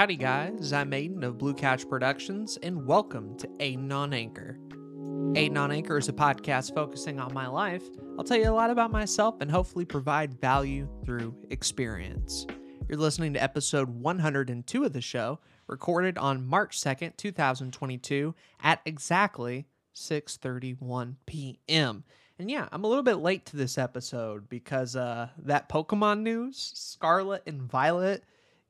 Howdy, guys. I'm Aiden of Blue Couch Productions, and welcome to Aiden on Anchor. Aiden on Anchor is a podcast focusing on my life. I'll tell you a lot about myself and hopefully provide value through experience. You're listening to episode 102 of the show, recorded on March 2nd, 2022, at exactly 6:31 p.m. And yeah, I'm a little bit late to this episode because uh, that Pokemon news, Scarlet and Violet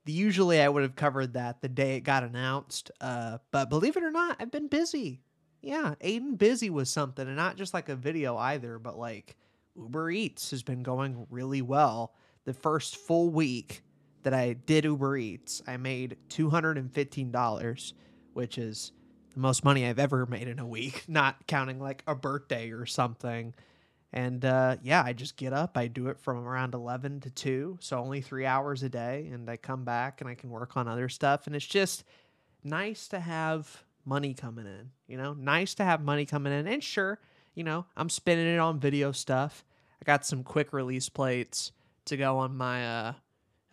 usually I would have covered that the day it got announced. Uh, but believe it or not, I've been busy. Yeah, Aiden busy with something, and not just like a video either, but like Uber Eats has been going really well. The first full week that I did Uber Eats, I made $215, which is the most money I've ever made in a week, not counting like a birthday or something. And uh, yeah, I just get up. I do it from around 11 to 2, so only three hours a day. And I come back and I can work on other stuff. And it's just nice to have money coming in, you know, nice to have money coming in. And sure, you know, I'm spending it on video stuff. I got some quick release plates to go on my uh,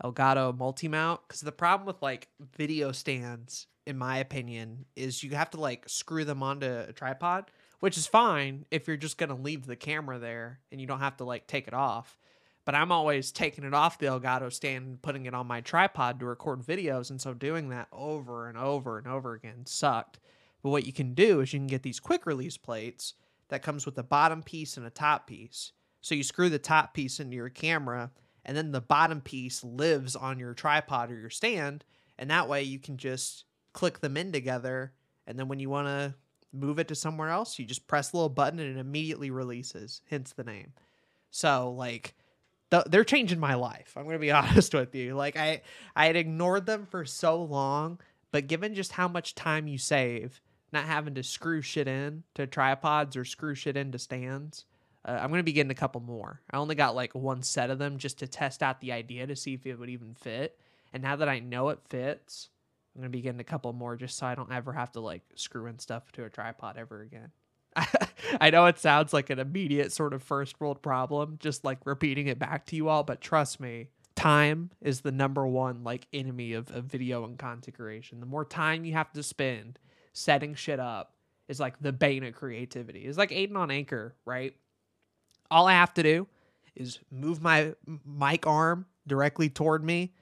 Elgato multi mount. Because the problem with like video stands, in my opinion, is you have to like screw them onto a tripod which is fine if you're just going to leave the camera there and you don't have to like take it off. But I'm always taking it off the Elgato stand and putting it on my tripod to record videos. And so doing that over and over and over again sucked. But what you can do is you can get these quick release plates that comes with a bottom piece and a top piece. So you screw the top piece into your camera and then the bottom piece lives on your tripod or your stand. And that way you can just click them in together. And then when you want to move it to somewhere else, you just press a little button and it immediately releases, hence the name. So, like, th- they're changing my life. I'm going to be honest with you. Like, I, I had ignored them for so long, but given just how much time you save, not having to screw shit in to tripods or screw shit into stands, uh, I'm going to be getting a couple more. I only got like one set of them just to test out the idea to see if it would even fit. And now that I know it fits, I'm gonna be getting a couple more just so I don't ever have to like screw in stuff to a tripod ever again. I know it sounds like an immediate sort of first world problem, just like repeating it back to you all, but trust me, time is the number one like enemy of, of video and content creation. The more time you have to spend setting shit up is like the bane of creativity. It's like Aiden on Anchor, right? All I have to do is move my mic arm directly toward me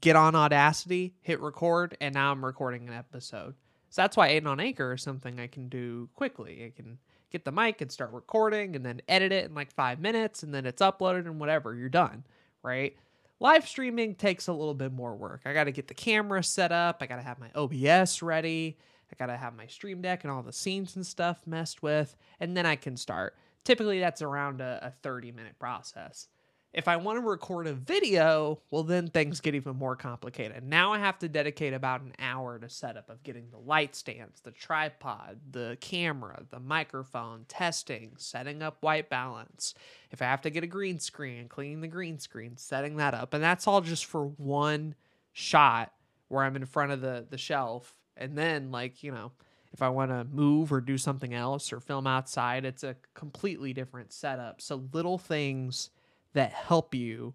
get on Audacity, hit record, and now I'm recording an episode. So that's why Aiden on Anchor is something I can do quickly. I can get the mic and start recording and then edit it in like five minutes and then it's uploaded and whatever, you're done, right? Live streaming takes a little bit more work. I got to get the camera set up, I got to have my OBS ready, I got to have my Stream Deck and all the scenes and stuff messed with, and then I can start. Typically, that's around a, a 30 minute process. If I want to record a video, well, then things get even more complicated. Now I have to dedicate about an hour to setup of getting the light stands, the tripod, the camera, the microphone, testing, setting up white balance. If I have to get a green screen, cleaning the green screen, setting that up. And that's all just for one shot where I'm in front of the, the shelf. And then, like, you know, if I want to move or do something else or film outside, it's a completely different setup. So little things that help you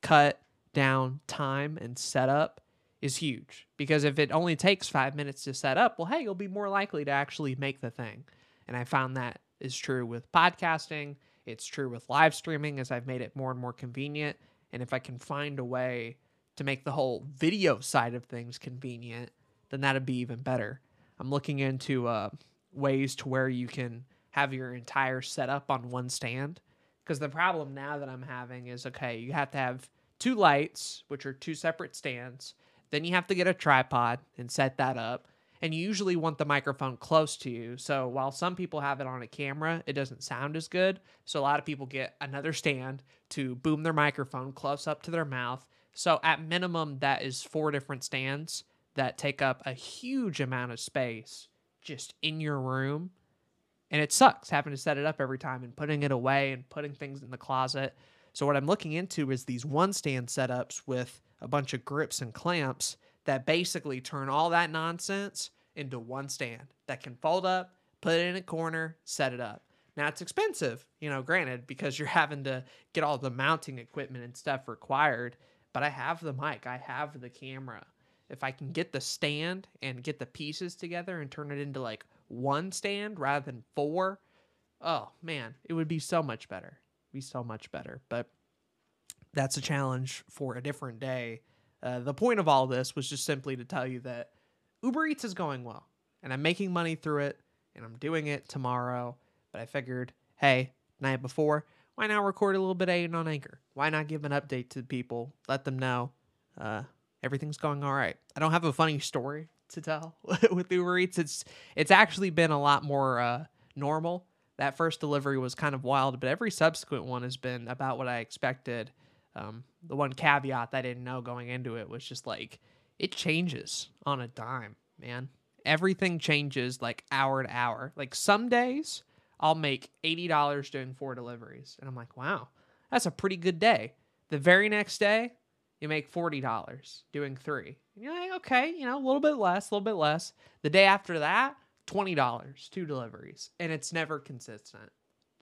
cut down time and setup is huge because if it only takes five minutes to set up, well, hey, you'll be more likely to actually make the thing. And I found that is true with podcasting. It's true with live streaming as I've made it more and more convenient. And if I can find a way to make the whole video side of things convenient, then that'd be even better. I'm looking into uh, ways to where you can have your entire setup on one stand because the problem now that I'm having is okay, you have to have two lights, which are two separate stands. Then you have to get a tripod and set that up. And you usually want the microphone close to you. So while some people have it on a camera, it doesn't sound as good. So a lot of people get another stand to boom their microphone close up to their mouth. So at minimum, that is four different stands that take up a huge amount of space just in your room and it sucks having to set it up every time and putting it away and putting things in the closet. So what I'm looking into is these one stand setups with a bunch of grips and clamps that basically turn all that nonsense into one stand that can fold up, put it in a corner, set it up. Now it's expensive, you know, granted, because you're having to get all the mounting equipment and stuff required, but I have the mic, I have the camera. if I can get the stand and get the pieces together and turn it into like one stand rather than four, oh man, it would be so much better. Be so much better. But that's a challenge for a different day. Uh, the point of all this was just simply to tell you that Uber Eats is going well, and I'm making money through it, and I'm doing it tomorrow. But I figured, hey, night before, why not record a little bit of on Anchor? Why not give an update to the people? Let them know uh, everything's going all right. I don't have a funny story to tell with Uber Eats. It's it's actually been a lot more uh, normal. That first delivery was kind of wild, but every subsequent one has been about what I expected. Um, the one caveat I didn't know going into it was just like it changes on a dime, man. Everything changes like hour to hour. Like some days I'll make $80 doing four deliveries. And I'm like, wow, that's a pretty good day. The very next day, you make $40 doing three. And you're like, okay, you know, a little bit less, a little bit less. The day after that, $20, two deliveries. And it's never consistent.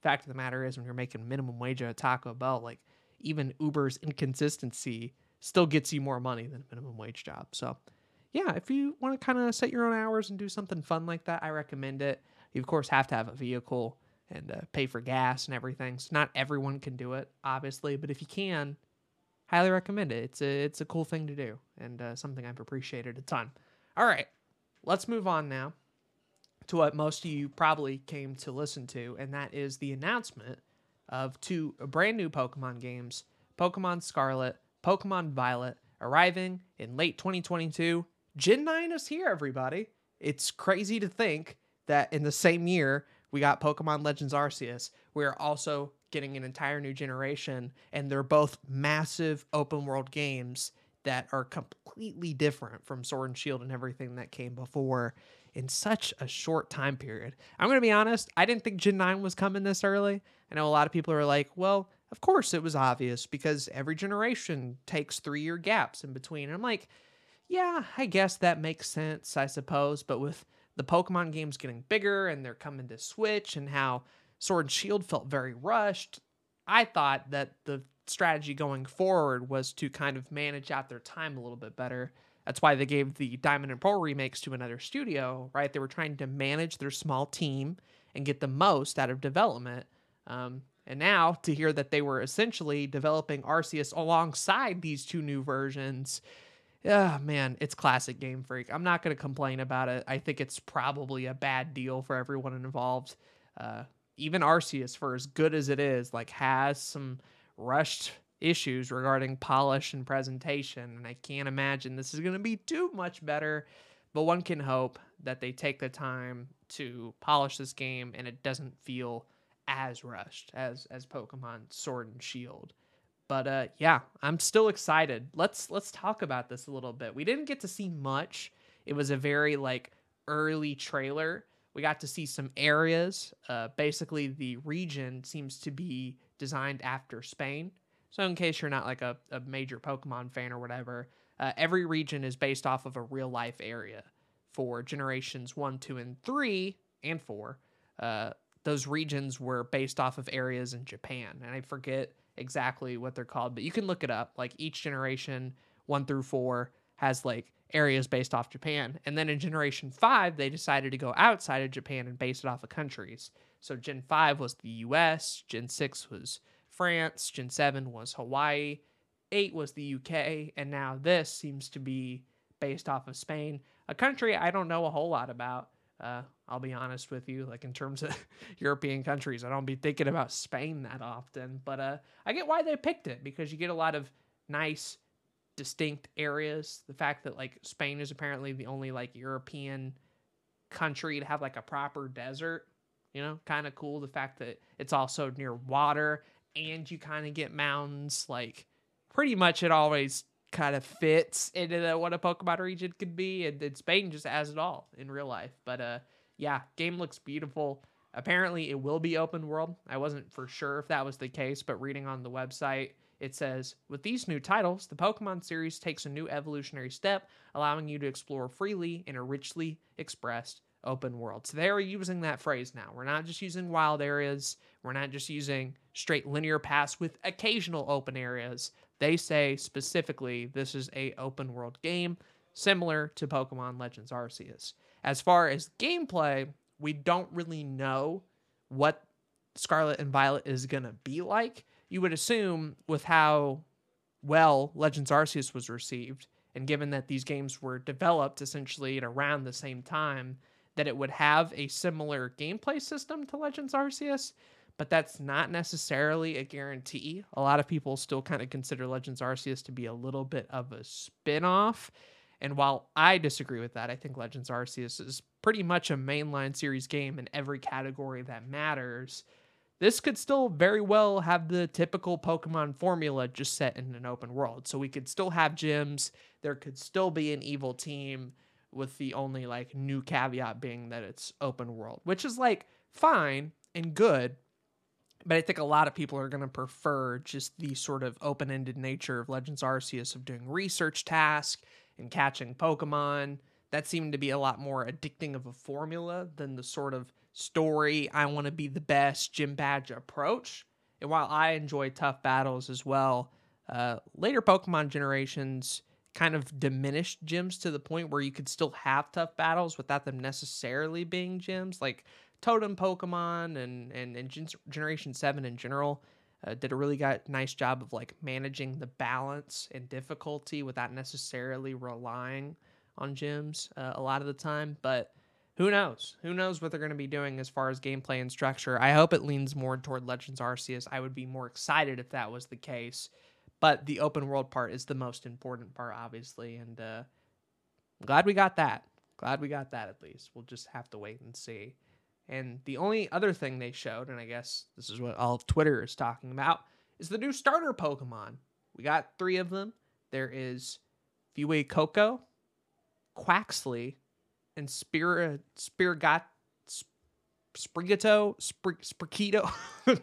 Fact of the matter is, when you're making minimum wage at Taco Bell, like even Uber's inconsistency still gets you more money than a minimum wage job. So, yeah, if you want to kind of set your own hours and do something fun like that, I recommend it. You, of course, have to have a vehicle and uh, pay for gas and everything. So, not everyone can do it, obviously, but if you can, highly recommend it. It's a, it's a cool thing to do and uh, something I've appreciated a ton. All right, let's move on now to what most of you probably came to listen to, and that is the announcement of two brand new Pokemon games Pokemon Scarlet, Pokemon Violet, arriving in late 2022. Gen 9 is here, everybody. It's crazy to think that in the same year we got Pokemon Legends Arceus, we're also getting an entire new generation, and they're both massive open world games that are completely different from Sword and Shield and everything that came before in such a short time period. I'm going to be honest, I didn't think Gen 9 was coming this early. I know a lot of people are like, well, of course it was obvious because every generation takes three year gaps in between. And I'm like, yeah, I guess that makes sense, I suppose. But with the Pokemon games getting bigger and they're coming to Switch and how Sword and Shield felt very rushed, I thought that the strategy going forward was to kind of manage out their time a little bit better. That's why they gave the Diamond and Pearl remakes to another studio, right? They were trying to manage their small team and get the most out of development. Um, and now to hear that they were essentially developing Arceus alongside these two new versions, yeah, man, it's classic Game Freak. I'm not going to complain about it. I think it's probably a bad deal for everyone involved. Uh, even Arceus, for as good as it is, like has some rushed issues regarding polish and presentation, and I can't imagine this is going to be too much better. But one can hope that they take the time to polish this game and it doesn't feel as rushed as as Pokemon Sword and Shield. But uh yeah, I'm still excited. Let's let's talk about this a little bit. We didn't get to see much. It was a very like early trailer. We got to see some areas. Uh basically the region seems to be designed after Spain. So in case you're not like a, a major Pokemon fan or whatever, uh, every region is based off of a real life area for generations one, two, and three, and four. Uh, those regions were based off of areas in Japan. And I forget exactly what they're called, but you can look it up. Like each generation, one through four, has like areas based off Japan. And then in generation five, they decided to go outside of Japan and base it off of countries. So Gen 5 was the US, Gen 6 was France, Gen 7 was Hawaii, 8 was the UK, and now this seems to be based off of Spain, a country I don't know a whole lot about. Uh, I'll be honest with you, like in terms of European countries, I don't be thinking about Spain that often, but uh, I get why they picked it because you get a lot of nice, distinct areas. The fact that like Spain is apparently the only like European country to have like a proper desert, you know, kind of cool. The fact that it's also near water and you kind of get mountains, like pretty much it always kind of fits into the, what a Pokemon region could be, and, and Spain just has it all in real life. But uh, yeah, game looks beautiful. Apparently, it will be open world. I wasn't for sure if that was the case, but reading on the website, it says with these new titles, the Pokemon series takes a new evolutionary step, allowing you to explore freely in a richly expressed open world. So they're using that phrase now. We're not just using wild areas. We're not just using straight linear paths with occasional open areas. They say specifically this is a open world game. similar to Pokemon Legends Arceus. As far as gameplay, we don't really know what Scarlet and Violet is going to be like. You would assume, with how well Legends Arceus was received, and given that these games were developed essentially at around the same time, that it would have a similar gameplay system to Legends Arceus, but that's not necessarily a guarantee. A lot of people still kind of consider Legends Arceus to be a little bit of a spin off. And while I disagree with that, I think Legends Arceus is pretty much a mainline series game in every category that matters. This could still very well have the typical Pokemon formula just set in an open world. So we could still have gyms, there could still be an evil team, with the only like new caveat being that it's open world, which is like fine and good. But I think a lot of people are going to prefer just the sort of open ended nature of Legends Arceus of doing research tasks and catching Pokemon. That seemed to be a lot more addicting of a formula than the sort of story, I want to be the best gym badge approach. And while I enjoy tough battles as well, uh, later Pokemon generations kind of diminished gyms to the point where you could still have tough battles without them necessarily being gyms. Like Totem Pokemon and and, and Gen- Generation Seven in general uh, did a really got nice job of like managing the balance and difficulty without necessarily relying on gyms uh, a lot of the time. But who knows? Who knows what they're going to be doing as far as gameplay and structure? I hope it leans more toward Legends Arceus. I would be more excited if that was the case but the open world part is the most important part, obviously. And uh, glad we got that. Glad we got that at least. We'll just have to wait and see. And the only other thing they showed, and I guess this is what all Twitter is talking about, is the new starter Pokemon. We got three of them. There is Fuecoco, Quaxly, and Spir Spirigot Sprigato Sprigito.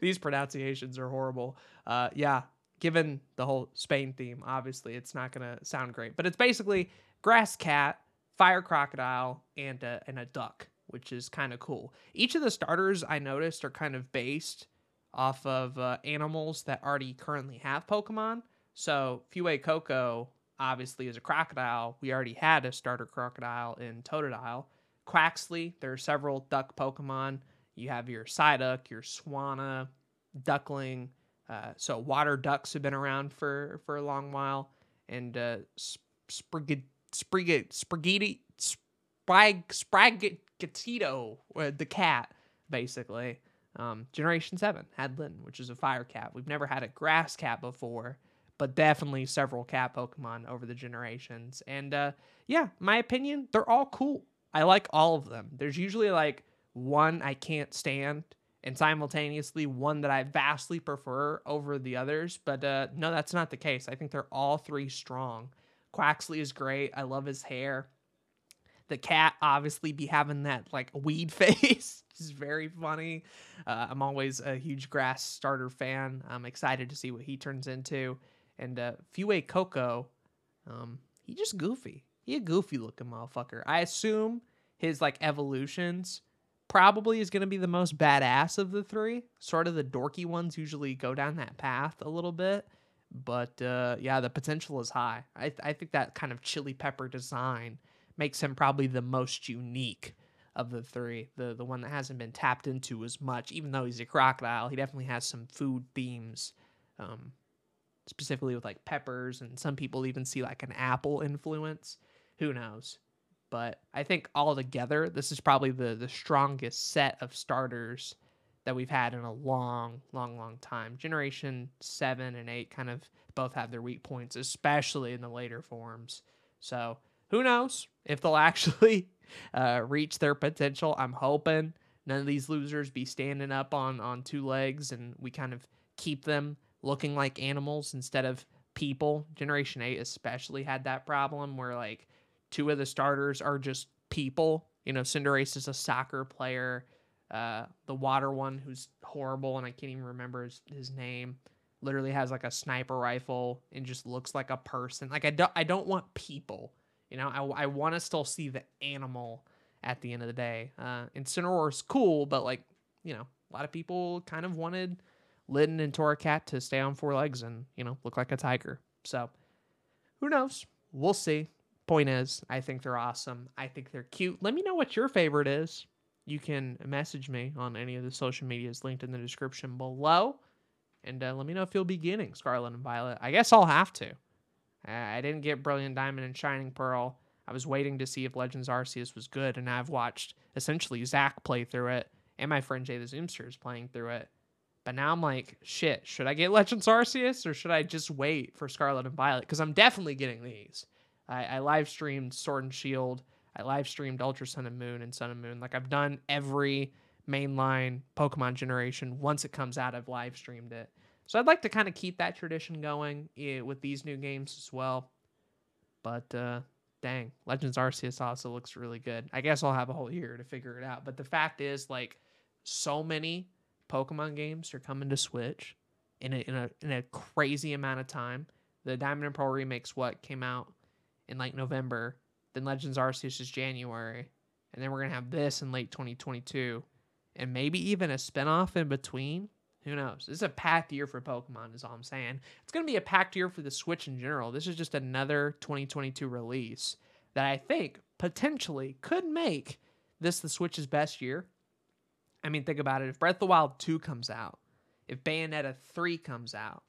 These pronunciations are horrible. Uh, yeah, given the whole Spain theme, obviously it's not to sound great. But it's basically grass cat, fire crocodile, and a, and a duck, which is kind of cool. Each of the starters I noticed are kind of based off of uh, animals that already currently have Pokemon. So Fuecoco obviously is a crocodile. We already had a starter crocodile in Totodile. Quaxly, there are several duck Pokemon. You have your Psyduck, your Swanna, Ducklett, uh, so water ducks have been around for for a long while, and uh, Sprigid Sprigid Sprigidi Sprag Spragatito, uh, the cat, basically. Um, Generation Seven had Litten, which is a fire cat. We've never had a grass cat before, but definitely several cat Pokemon over the generations. And uh, yeah, my opinion, they're all cool. I like all of them. There's usually like one I can't stand and simultaneously one that I vastly prefer over the others. But uh, no, that's not the case. I think they're all three strong. Quaxly is great. I love his hair. The cat obviously be having that like weed face. is very funny. Uh, I'm always a huge grass starter fan. I'm excited to see what he turns into. And uh, Fuecoco, um, he just goofy. He a goofy looking motherfucker. I assume his like evolutions probably is going to be the most badass of the three. Sort of the dorky ones usually go down that path a little bit. But uh, yeah, the potential is high. I, th- I think that kind of chili pepper design makes him probably the most unique of the three. The the one that hasn't been tapped into as much, even though he's a crocodile. He definitely has some food themes, um, specifically with like peppers, and some people even see like an apple influence. Who knows? but I think all together, this is probably the the strongest set of starters that we've had in a long, long, long time. Generation seven and eight kind of both have their weak points, especially in the later forms. So who knows if they'll actually uh, reach their potential? I'm hoping none of these losers be standing up on on two legs, and we kind of keep them looking like animals instead of people. Generation eight especially had that problem where like two of the starters are just people. You know, Cinderace is a soccer player. Uh, the water one, who's horrible, and I can't even remember his, his name, literally has like a sniper rifle and just looks like a person. Like I don't, I don't want people. You know, I, I want to still see the animal at the end of the day. Uh, is cool, but like, you know, a lot of people kind of wanted Litten and Torracat to stay on four legs and, you know, look like a tiger. So who knows? We'll see point is, I think they're awesome. I think they're cute. Let me know what your favorite is. You can message me on any of the social medias linked in the description below. And uh, let me know if you'll be getting Scarlet and Violet. I guess I'll have to. I didn't get Brilliant Diamond and Shining Pearl. I was waiting to see if Legends Arceus was good, and I've watched essentially Zach play through it and my friend Jay the Zoomster is playing through it. But now I'm like, shit, should I get Legends Arceus or should I just wait for Scarlet and Violet? Because I'm definitely getting these. I, I live streamed Sword and Shield. I live streamed Ultra Sun and Moon and Sun and Moon. Like I've done every mainline Pokemon generation. Once it comes out, I've live streamed it. So I'd like to kind of keep that tradition going eh, with these new games as well. But uh, dang, Legends Arceus also looks really good. I guess I'll have a whole year to figure it out. But the fact is, like, so many Pokemon games are coming to Switch in a, in a in a crazy amount of time. The Diamond and Pearl remakes what came out in like November, then Legends Arceus is January, and then we're gonna have this in late 2022, and maybe even a spinoff in between. Who knows? This is a packed year for Pokemon, is all I'm saying. It's gonna be a packed year for the Switch in general. This is just another 2022 release that I think potentially could make this the Switch's best year I mean, think about it. If Breath of the Wild 2 comes out, if Bayonetta 3 comes out,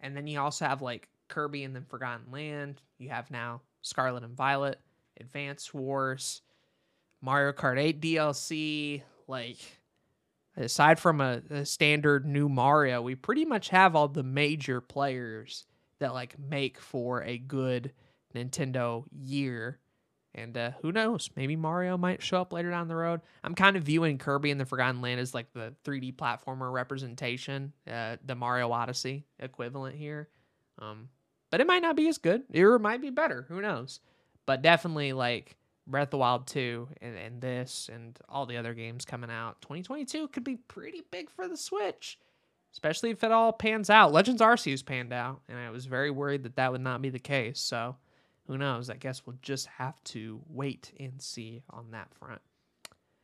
and then you also have like Kirby and then Forgotten Land, you have now Scarlet and Violet, Advance Wars, Mario Kart 8 DLC, like aside from a, a, standard new Mario, we pretty much have all the major players that like make for a good Nintendo year. And uh, who knows? Maybe Mario might show up later down the road. I'm kind of viewing Kirby and the Forgotten Land as like the 3D platformer representation, uh, the Mario Odyssey equivalent here. Um, but it might not be as good. It might be better. Who knows? But definitely like Breath of the Wild 2 and, and this and all the other games coming out. 2022 could be pretty big for the Switch, especially if it all pans out. Legends Arceus panned out, and I was very worried that that would not be the case. So who knows? I guess we'll just have to wait and see on that front.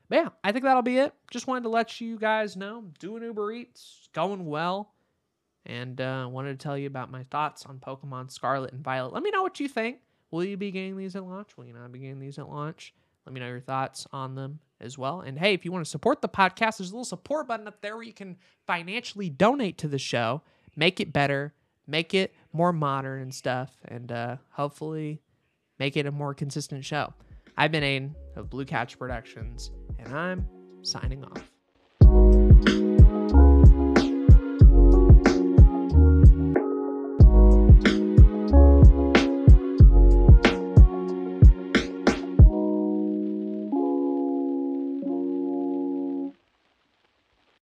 But yeah, I think that'll be it. Just wanted to let you guys know doing Uber Eats, going well, and uh, wanted to tell you about my thoughts on Pokemon Scarlet and Violet. Let me know what you think. Will you be getting these at launch? Will you not be getting these at launch? Let me know your thoughts on them as well. And hey, if you want to support the podcast, there's a little support button up there where you can financially donate to the show, make it better, make it more modern and stuff, and uh, hopefully make it a more consistent show. I've been Aiden of Blue Couch Productions, and I'm signing off.